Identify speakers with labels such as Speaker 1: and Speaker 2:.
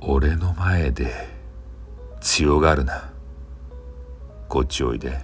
Speaker 1: 俺の前で強がるな。こっちおいで。